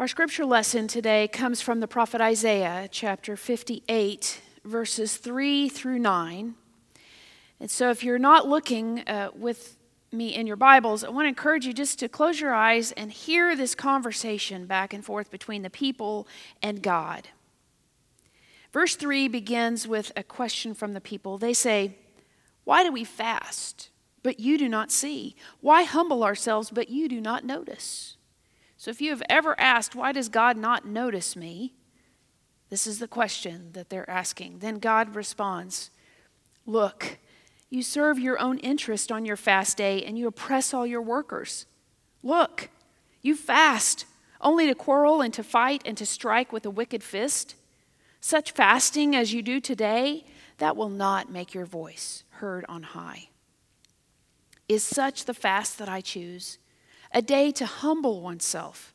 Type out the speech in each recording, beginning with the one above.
Our scripture lesson today comes from the prophet Isaiah, chapter 58, verses 3 through 9. And so, if you're not looking uh, with me in your Bibles, I want to encourage you just to close your eyes and hear this conversation back and forth between the people and God. Verse 3 begins with a question from the people. They say, Why do we fast, but you do not see? Why humble ourselves, but you do not notice? So if you have ever asked, why does God not notice me? This is the question that they're asking. Then God responds, Look, you serve your own interest on your fast day and you oppress all your workers. Look, you fast only to quarrel and to fight and to strike with a wicked fist. Such fasting as you do today, that will not make your voice heard on high. Is such the fast that I choose? A day to humble oneself?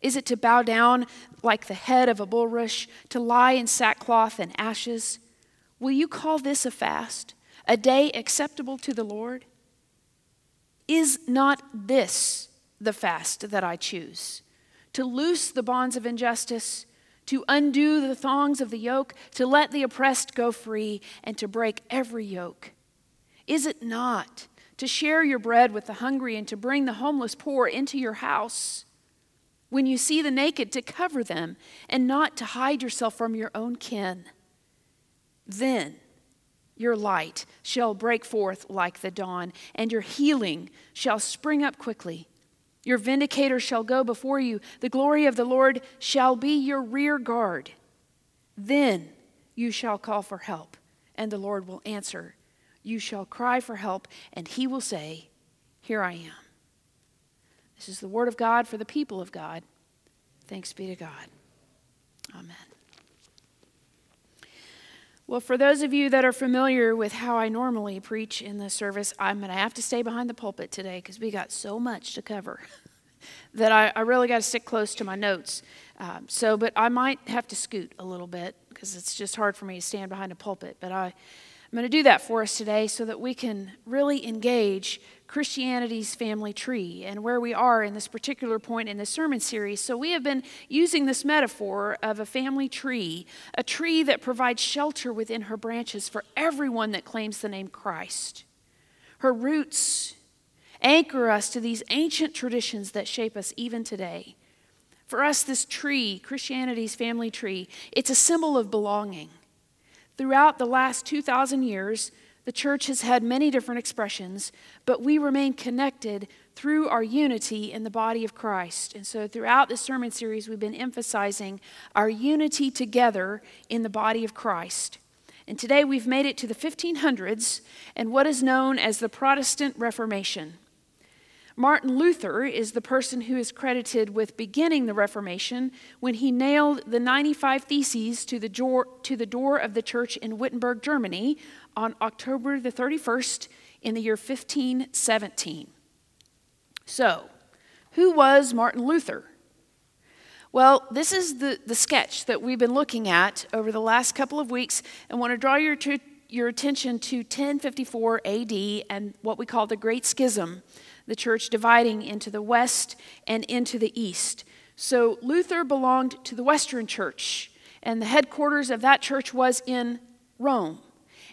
Is it to bow down like the head of a bulrush, to lie in sackcloth and ashes? Will you call this a fast, a day acceptable to the Lord? Is not this the fast that I choose? To loose the bonds of injustice, to undo the thongs of the yoke, to let the oppressed go free, and to break every yoke? Is it not? To share your bread with the hungry, and to bring the homeless poor into your house. When you see the naked, to cover them, and not to hide yourself from your own kin. Then your light shall break forth like the dawn, and your healing shall spring up quickly. Your vindicator shall go before you, the glory of the Lord shall be your rear guard. Then you shall call for help, and the Lord will answer you shall cry for help, and he will say, Here I am. This is the word of God for the people of God. Thanks be to God. Amen. Well, for those of you that are familiar with how I normally preach in the service, I'm going to have to stay behind the pulpit today because we got so much to cover that I, I, really got to stick close to my notes. Um, so, but I might have to scoot a little bit because it's just hard for me to stand behind a pulpit. But I, I'm going to do that for us today so that we can really engage Christianity's family tree and where we are in this particular point in the sermon series. So, we have been using this metaphor of a family tree, a tree that provides shelter within her branches for everyone that claims the name Christ. Her roots anchor us to these ancient traditions that shape us even today. For us, this tree, Christianity's family tree, it's a symbol of belonging. Throughout the last 2,000 years, the church has had many different expressions, but we remain connected through our unity in the body of Christ. And so, throughout this sermon series, we've been emphasizing our unity together in the body of Christ. And today we've made it to the 1500s and what is known as the Protestant Reformation. Martin Luther is the person who is credited with beginning the Reformation when he nailed the 95 Theses to the, door, to the door of the church in Wittenberg, Germany on October the 31st in the year 1517. So, who was Martin Luther? Well, this is the, the sketch that we've been looking at over the last couple of weeks and want to draw your, your attention to 1054 AD and what we call the Great Schism the church dividing into the west and into the east. So Luther belonged to the Western church, and the headquarters of that church was in Rome.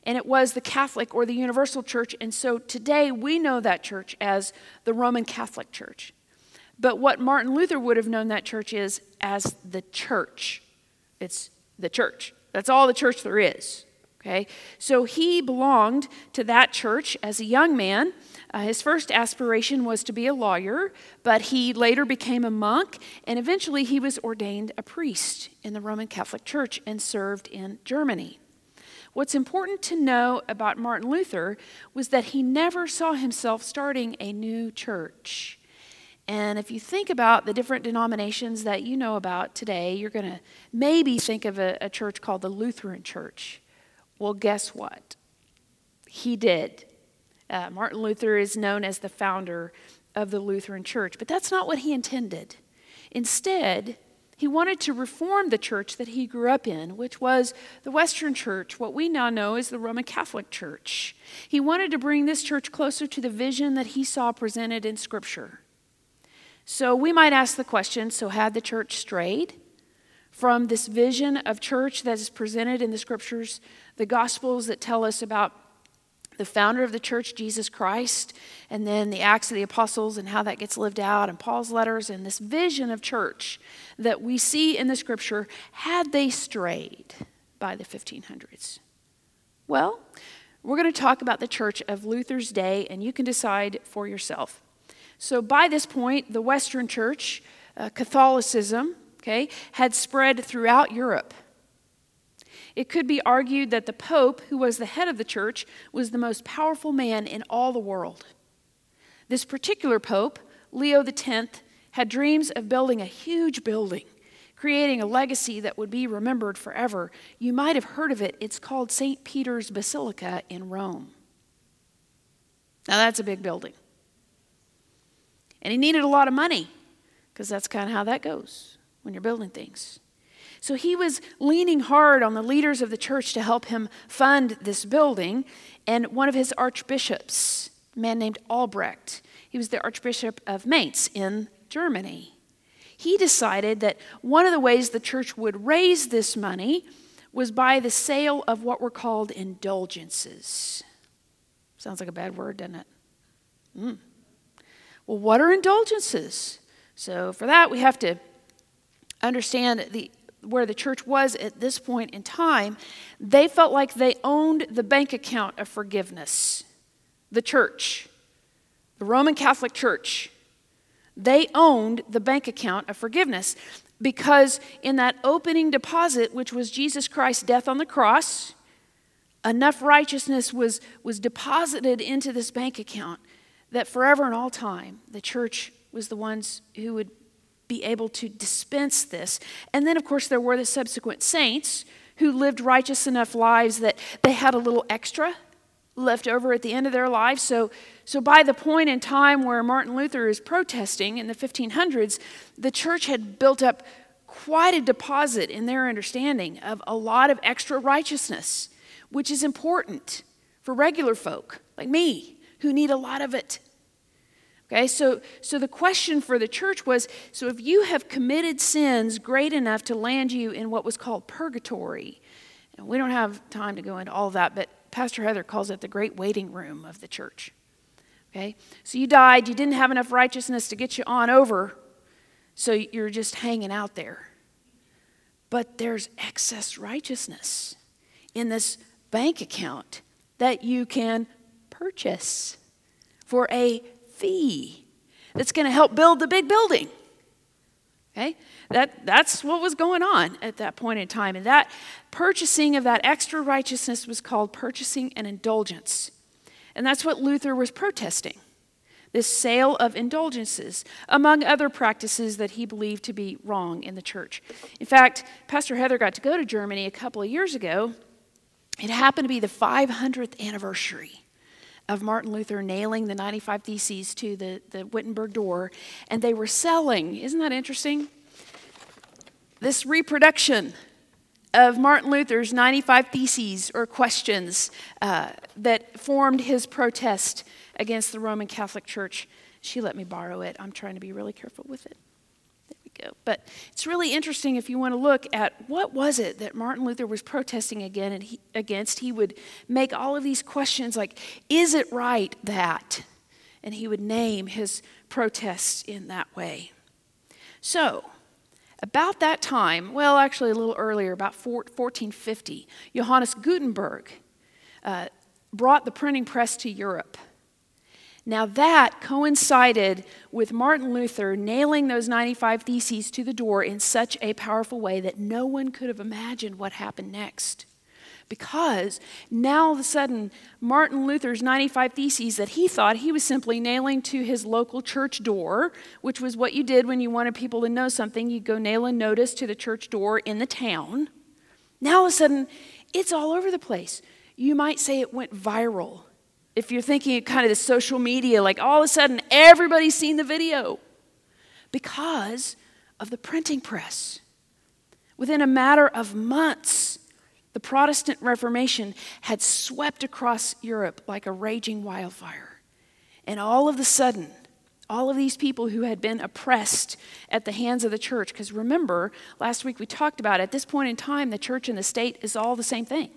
And it was the Catholic or the Universal Church. And so today we know that church as the Roman Catholic Church. But what Martin Luther would have known that church is as the church. It's the church. That's all the church there is. Okay? So he belonged to that church as a young man. Uh, his first aspiration was to be a lawyer, but he later became a monk, and eventually he was ordained a priest in the Roman Catholic Church and served in Germany. What's important to know about Martin Luther was that he never saw himself starting a new church. And if you think about the different denominations that you know about today, you're going to maybe think of a, a church called the Lutheran Church. Well, guess what? He did. Uh, Martin Luther is known as the founder of the Lutheran Church, but that's not what he intended. Instead, he wanted to reform the church that he grew up in, which was the Western Church, what we now know as the Roman Catholic Church. He wanted to bring this church closer to the vision that he saw presented in Scripture. So we might ask the question so, had the church strayed from this vision of church that is presented in the scriptures, the gospels that tell us about the founder of the church, Jesus Christ, and then the Acts of the Apostles and how that gets lived out, and Paul's letters, and this vision of church that we see in the scripture, had they strayed by the 1500s? Well, we're going to talk about the church of Luther's day, and you can decide for yourself. So, by this point, the Western church, uh, Catholicism, okay, had spread throughout Europe. It could be argued that the Pope, who was the head of the church, was the most powerful man in all the world. This particular Pope, Leo X, had dreams of building a huge building, creating a legacy that would be remembered forever. You might have heard of it. It's called St. Peter's Basilica in Rome. Now, that's a big building. And he needed a lot of money because that's kind of how that goes when you're building things. So he was leaning hard on the leaders of the church to help him fund this building. And one of his archbishops, a man named Albrecht, he was the Archbishop of Mainz in Germany. He decided that one of the ways the church would raise this money was by the sale of what were called indulgences. Sounds like a bad word, doesn't it? Mm. Well, what are indulgences? So, for that, we have to understand the, where the church was at this point in time. They felt like they owned the bank account of forgiveness. The church, the Roman Catholic Church, they owned the bank account of forgiveness because in that opening deposit, which was Jesus Christ's death on the cross, enough righteousness was, was deposited into this bank account that forever and all time, the church was the ones who would be able to dispense this. And then, of course, there were the subsequent saints who lived righteous enough lives that they had a little extra left over at the end of their lives. So, so by the point in time where Martin Luther is protesting in the 1500s, the church had built up quite a deposit in their understanding of a lot of extra righteousness, which is important for regular folk like me who need a lot of it. Okay, so, so the question for the church was so if you have committed sins great enough to land you in what was called purgatory, and we don't have time to go into all that, but Pastor Heather calls it the great waiting room of the church. Okay, so you died, you didn't have enough righteousness to get you on over, so you're just hanging out there. But there's excess righteousness in this bank account that you can purchase for a fee that's going to help build the big building. Okay? That, that's what was going on at that point in time. And that purchasing of that extra righteousness was called purchasing an indulgence. And that's what Luther was protesting this sale of indulgences, among other practices that he believed to be wrong in the church. In fact, Pastor Heather got to go to Germany a couple of years ago. It happened to be the 500th anniversary of Martin Luther nailing the 95 Theses to the, the Wittenberg door, and they were selling. Isn't that interesting? This reproduction of Martin Luther's 95 Theses or questions uh, that formed his protest against the Roman Catholic Church. She let me borrow it. I'm trying to be really careful with it go. But it's really interesting if you want to look at what was it that Martin Luther was protesting again and he, against. He would make all of these questions like, is it right that? And he would name his protests in that way. So, about that time, well, actually a little earlier, about 1450, Johannes Gutenberg uh, brought the printing press to Europe. Now, that coincided with Martin Luther nailing those 95 Theses to the door in such a powerful way that no one could have imagined what happened next. Because now all of a sudden, Martin Luther's 95 Theses that he thought he was simply nailing to his local church door, which was what you did when you wanted people to know something, you'd go nail a notice to the church door in the town. Now all of a sudden, it's all over the place. You might say it went viral if you're thinking of kind of the social media, like all of a sudden everybody's seen the video because of the printing press. Within a matter of months, the Protestant Reformation had swept across Europe like a raging wildfire. And all of a sudden, all of these people who had been oppressed at the hands of the church. Because remember, last week we talked about at this point in time, the church and the state is all the same thing.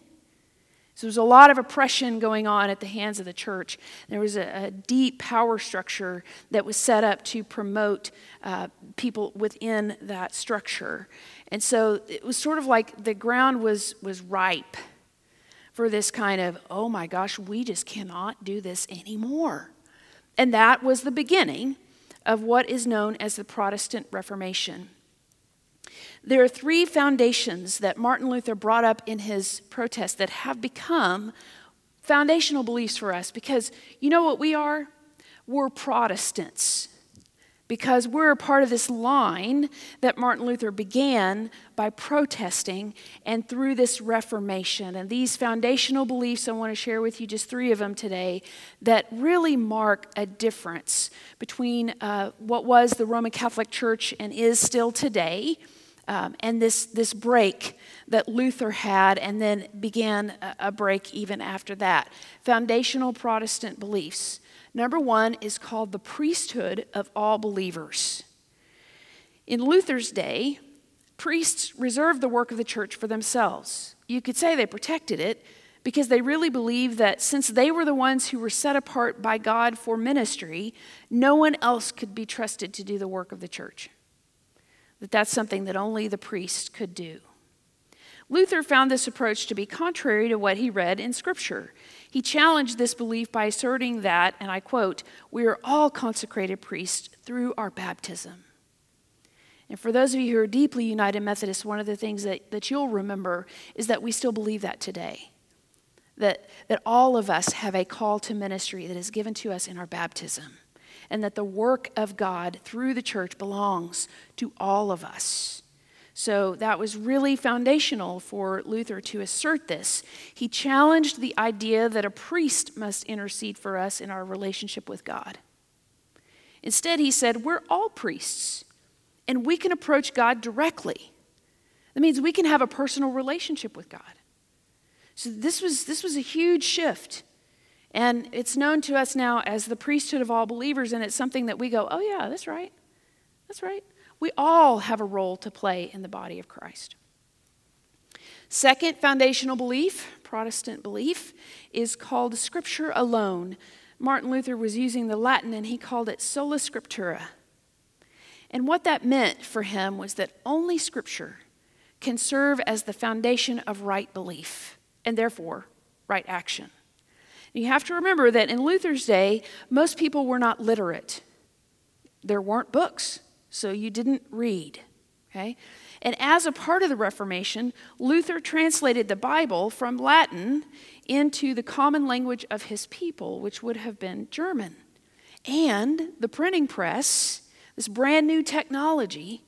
So there was a lot of oppression going on at the hands of the church. There was a, a deep power structure that was set up to promote uh, people within that structure. And so it was sort of like the ground was, was ripe for this kind of, oh my gosh, we just cannot do this anymore. And that was the beginning of what is known as the Protestant Reformation. There are three foundations that Martin Luther brought up in his protest that have become foundational beliefs for us because you know what we are? We're Protestants because we're a part of this line that Martin Luther began by protesting and through this Reformation. And these foundational beliefs, I want to share with you just three of them today that really mark a difference between uh, what was the Roman Catholic Church and is still today um, and this, this break that Luther had, and then began a, a break even after that. Foundational Protestant beliefs. Number one is called the priesthood of all believers. In Luther's day, priests reserved the work of the church for themselves. You could say they protected it because they really believed that since they were the ones who were set apart by God for ministry, no one else could be trusted to do the work of the church that that's something that only the priest could do. Luther found this approach to be contrary to what he read in Scripture. He challenged this belief by asserting that, and I quote, we are all consecrated priests through our baptism. And for those of you who are deeply United Methodists, one of the things that, that you'll remember is that we still believe that today. That, that all of us have a call to ministry that is given to us in our baptism and that the work of God through the church belongs to all of us. So that was really foundational for Luther to assert this. He challenged the idea that a priest must intercede for us in our relationship with God. Instead, he said, We're all priests, and we can approach God directly. That means we can have a personal relationship with God. So this was, this was a huge shift. And it's known to us now as the priesthood of all believers, and it's something that we go, oh, yeah, that's right. That's right. We all have a role to play in the body of Christ. Second foundational belief, Protestant belief, is called Scripture alone. Martin Luther was using the Latin and he called it sola scriptura. And what that meant for him was that only Scripture can serve as the foundation of right belief and therefore right action. You have to remember that in Luther's day, most people were not literate. There weren't books, so you didn't read. Okay? And as a part of the Reformation, Luther translated the Bible from Latin into the common language of his people, which would have been German. And the printing press, this brand new technology,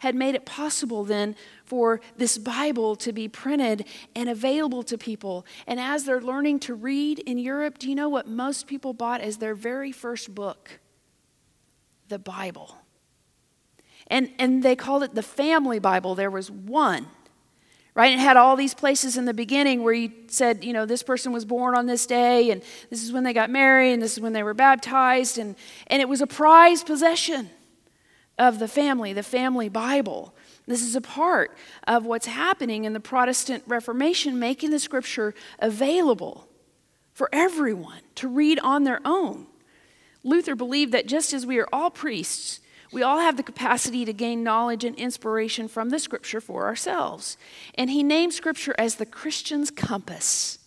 had made it possible then for this Bible to be printed and available to people. And as they're learning to read in Europe, do you know what most people bought as their very first book? The Bible. And, and they called it the family Bible. There was one right? It had all these places in the beginning where you said, you know, this person was born on this day, and this is when they got married, and this is when they were baptized, and, and it was a prized possession of the family, the family Bible. This is a part of what's happening in the Protestant Reformation, making the scripture available for everyone to read on their own. Luther believed that just as we are all priests, we all have the capacity to gain knowledge and inspiration from the scripture for ourselves. And he named scripture as the Christian's compass.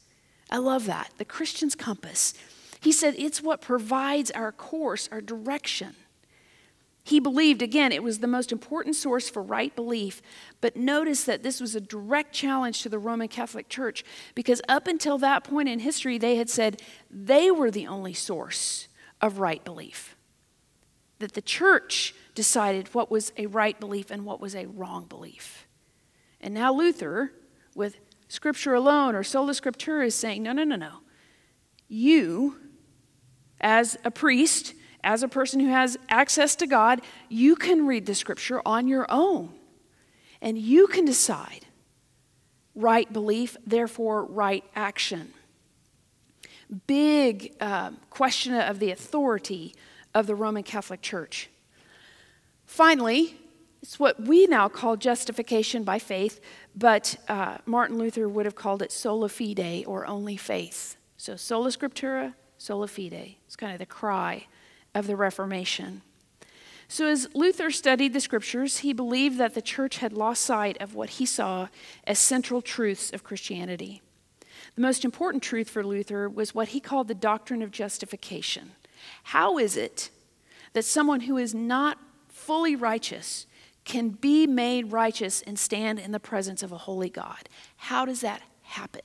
I love that, the Christian's compass. He said it's what provides our course, our direction. He believed, again, it was the most important source for right belief. But notice that this was a direct challenge to the Roman Catholic Church because up until that point in history, they had said they were the only source of right belief. That the church decided what was a right belief and what was a wrong belief. And now Luther, with Scripture alone or sola scriptura, is saying, no, no, no, no. You, as a priest, as a person who has access to God, you can read the scripture on your own. And you can decide right belief, therefore, right action. Big uh, question of the authority of the Roman Catholic Church. Finally, it's what we now call justification by faith, but uh, Martin Luther would have called it sola fide or only faith. So, sola scriptura, sola fide. It's kind of the cry of the Reformation. So, as Luther studied the scriptures, he believed that the church had lost sight of what he saw as central truths of Christianity. The most important truth for Luther was what he called the doctrine of justification. How is it that someone who is not fully righteous can be made righteous and stand in the presence of a holy God? How does that happen?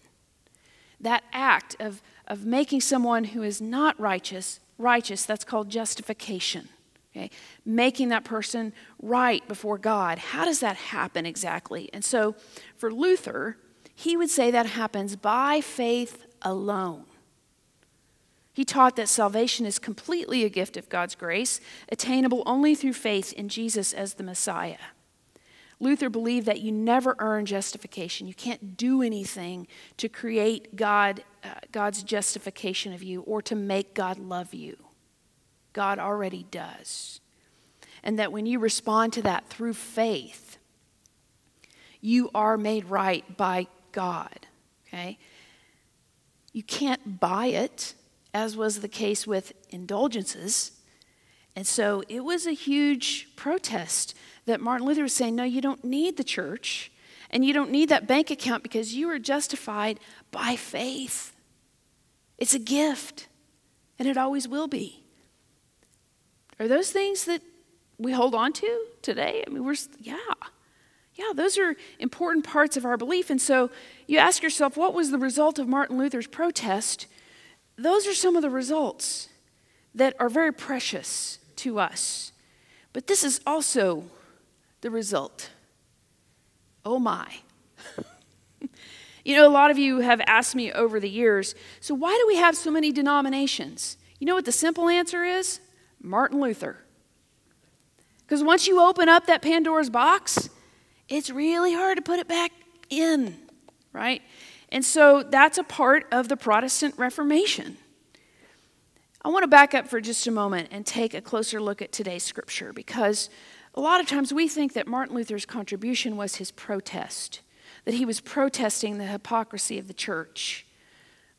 That act of, of making someone who is not righteous righteous, that's called justification. Okay? Making that person right before God. How does that happen exactly? And so for Luther, he would say that happens by faith alone. He taught that salvation is completely a gift of God's grace, attainable only through faith in Jesus as the Messiah. Luther believed that you never earn justification. You can't do anything to create God, uh, God's justification of you or to make God love you. God already does. And that when you respond to that through faith, you are made right by God. Okay? You can't buy it, as was the case with indulgences. And so it was a huge protest that Martin Luther was saying, no, you don't need the church and you don't need that bank account because you are justified by faith. It's a gift, and it always will be. Are those things that we hold on to today? I mean, we're, yeah. Yeah, those are important parts of our belief. And so you ask yourself, what was the result of Martin Luther's protest? Those are some of the results that are very precious to us. But this is also the result. Oh my. you know, a lot of you have asked me over the years, so why do we have so many denominations? You know what the simple answer is? Martin Luther. Because once you open up that Pandora's box, it's really hard to put it back in, right? And so that's a part of the Protestant Reformation. I want to back up for just a moment and take a closer look at today's scripture because a lot of times we think that Martin Luther's contribution was his protest, that he was protesting the hypocrisy of the church.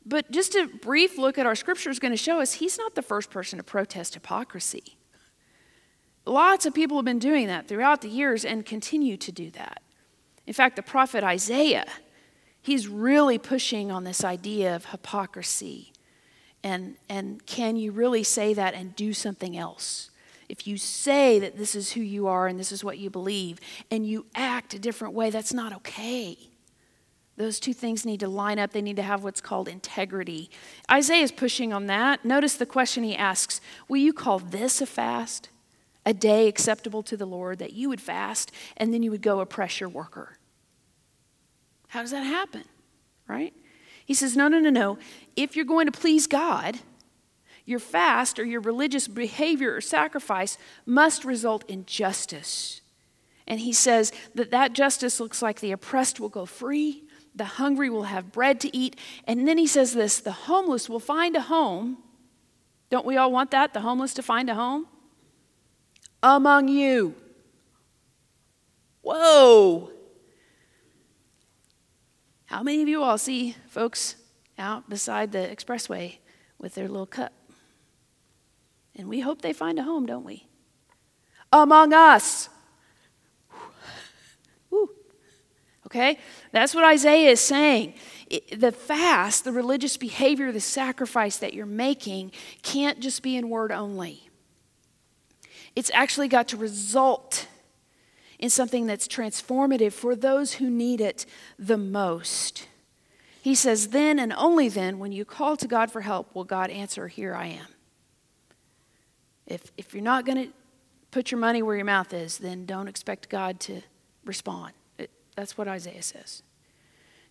But just a brief look at our scripture is going to show us he's not the first person to protest hypocrisy. Lots of people have been doing that throughout the years and continue to do that. In fact, the prophet Isaiah, he's really pushing on this idea of hypocrisy. And, and can you really say that and do something else? If you say that this is who you are and this is what you believe, and you act a different way, that's not okay. Those two things need to line up. They need to have what's called integrity. Isaiah is pushing on that. Notice the question he asks Will you call this a fast? a day acceptable to the Lord, that you would fast and then you would go oppress your worker. How does that happen? Right? He says, No, no, no, no. If you're going to please God, your fast or your religious behavior or sacrifice must result in justice. And he says that that justice looks like the oppressed will go free, the hungry will have bread to eat. And then he says this the homeless will find a home. Don't we all want that? The homeless to find a home? among you. Whoa. How many of you all see folks out beside the expressway with their little cup? And we hope they find a home, don't we? Among us. Okay? That's what Isaiah is saying. The fast, the religious behavior, the sacrifice that you're making can't just be in word only. It's actually got to result in something that's transformative for those who need it the most. He says, Then and only then, when you call to God for help, will God answer, Here I am. If, if you're not going to put your money where your mouth is, then don't expect God to respond. It, that's what Isaiah says.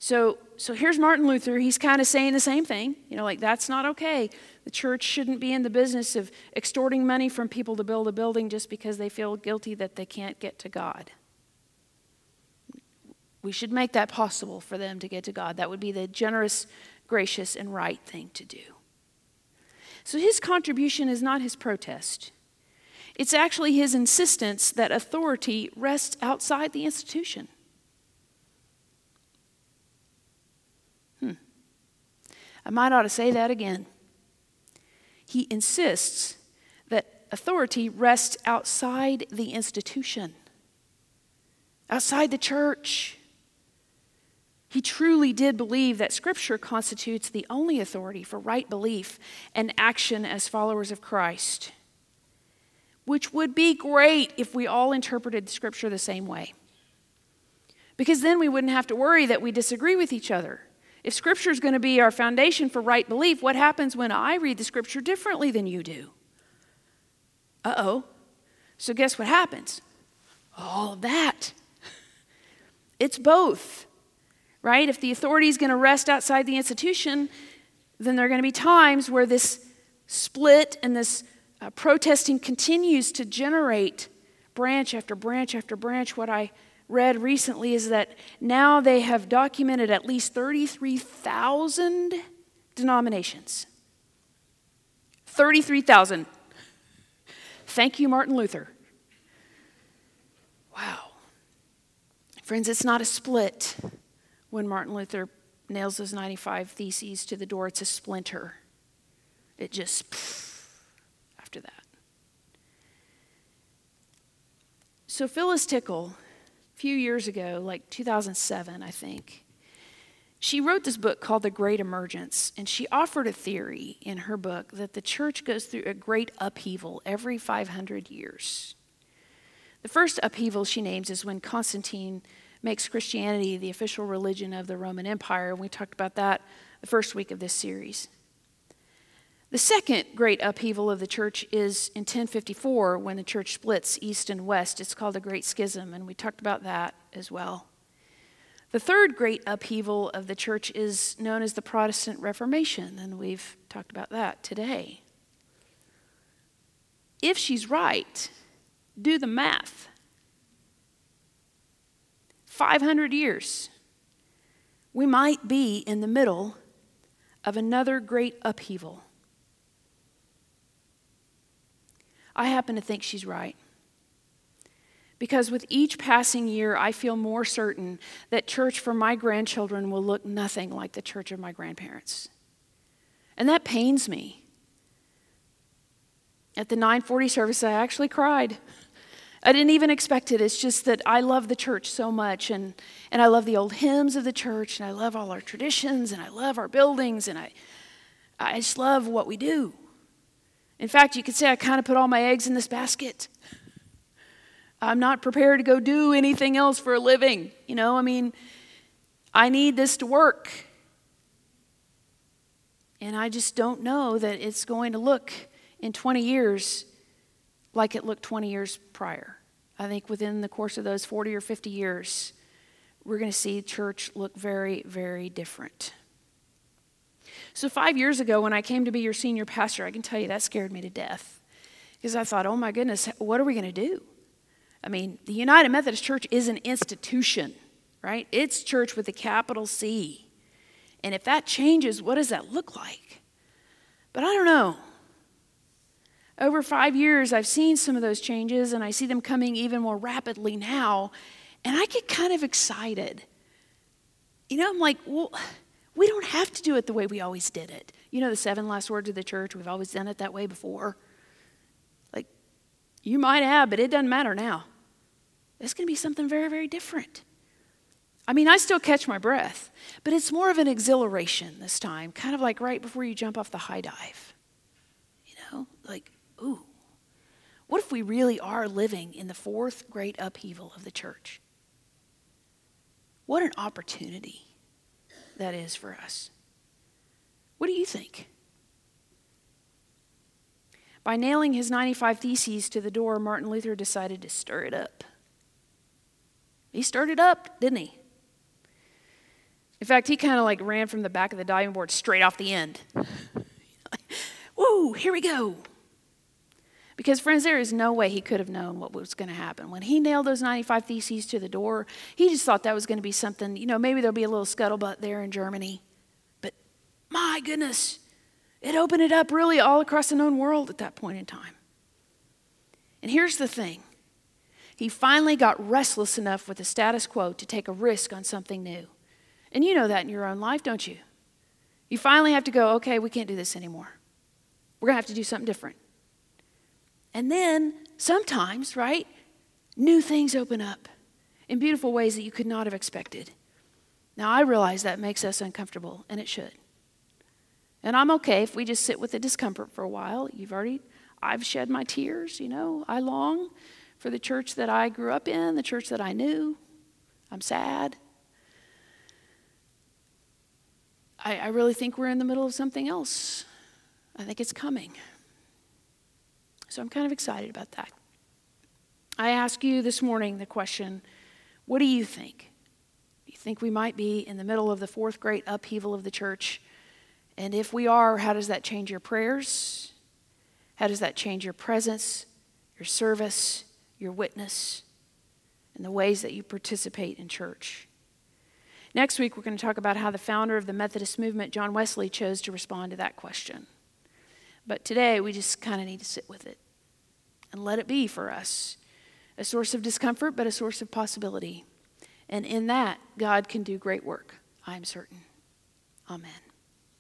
So, so here's Martin Luther. He's kind of saying the same thing. You know, like, that's not okay. The church shouldn't be in the business of extorting money from people to build a building just because they feel guilty that they can't get to God. We should make that possible for them to get to God. That would be the generous, gracious, and right thing to do. So his contribution is not his protest. It's actually his insistence that authority rests outside the institution. Hmm. I might ought to say that again. He insists that authority rests outside the institution, outside the church. He truly did believe that Scripture constitutes the only authority for right belief and action as followers of Christ, which would be great if we all interpreted Scripture the same way. Because then we wouldn't have to worry that we disagree with each other. If Scripture is going to be our foundation for right belief, what happens when I read the Scripture differently than you do? Uh oh. So, guess what happens? All of that. It's both right? If the authority is going to rest outside the institution, then there are going to be times where this split and this uh, protesting continues to generate branch after branch after branch. What I read recently is that now they have documented at least 33,000 denominations. 33,000. Thank you, Martin Luther. Wow. Friends, it's not a split when Martin Luther nails those 95 theses to the door, it's a splinter. It just, pff, after that. So, Phyllis Tickle, a few years ago, like 2007, I think, she wrote this book called The Great Emergence, and she offered a theory in her book that the church goes through a great upheaval every 500 years. The first upheaval she names is when Constantine makes Christianity the official religion of the Roman Empire. And we talked about that the first week of this series. The second great upheaval of the church is in 1054 when the church splits east and west. It's called the Great Schism, and we talked about that as well. The third great upheaval of the church is known as the Protestant Reformation, and we've talked about that today. If she's right, do the math. 500 years, we might be in the middle of another great upheaval. I happen to think she's right. Because with each passing year, I feel more certain that church for my grandchildren will look nothing like the church of my grandparents. And that pains me. At the 940 service, I actually cried. I didn't even expect it. It's just that I love the church so much, and, and I love the old hymns of the church, and I love all our traditions, and I love our buildings, and I, I just love what we do. In fact, you could say I kind of put all my eggs in this basket. I'm not prepared to go do anything else for a living. You know, I mean, I need this to work. And I just don't know that it's going to look in 20 years like it looked 20 years prior. I think within the course of those 40 or 50 years, we're going to see church look very, very different. So, five years ago, when I came to be your senior pastor, I can tell you that scared me to death. Because I thought, oh my goodness, what are we going to do? I mean, the United Methodist Church is an institution, right? It's church with a capital C. And if that changes, what does that look like? But I don't know. Over five years, I've seen some of those changes, and I see them coming even more rapidly now, and I get kind of excited. You know, I'm like, well, we don't have to do it the way we always did it. You know, the seven last words of the church, we've always done it that way before. Like, you might have, but it doesn't matter now. It's going to be something very, very different. I mean, I still catch my breath, but it's more of an exhilaration this time, kind of like right before you jump off the high dive. You know, like, ooh, what if we really are living in the fourth great upheaval of the church? What an opportunity that is for us. What do you think? By nailing his 95 Theses to the door, Martin Luther decided to stir it up. He stirred it up, didn't he? In fact, he kind of like ran from the back of the diving board straight off the end. Whoa, here we go. Because, friends, there is no way he could have known what was going to happen. When he nailed those 95 Theses to the door, he just thought that was going to be something, you know, maybe there'll be a little scuttlebutt there in Germany. But my goodness, It opened it up really all across the known world at that point in time. And here's the thing he finally got restless enough with the status quo to take a risk on something new. And you know that in your own life, don't you? You finally have to go, okay, we can't do this anymore. We're going to have to do something different. And then sometimes, right, new things open up in beautiful ways that you could not have expected. Now, I realize that makes us uncomfortable, and it should. And I'm okay if we just sit with the discomfort for a while. You've already, I've shed my tears, you know. I long for the church that I grew up in, the church that I knew. I'm sad. I, I really think we're in the middle of something else. I think it's coming. So I'm kind of excited about that. I ask you this morning the question what do you think? Do you think we might be in the middle of the fourth great upheaval of the church? And if we are, how does that change your prayers? How does that change your presence, your service, your witness, and the ways that you participate in church? Next week, we're going to talk about how the founder of the Methodist movement, John Wesley, chose to respond to that question. But today, we just kind of need to sit with it and let it be for us a source of discomfort, but a source of possibility. And in that, God can do great work, I'm certain. Amen.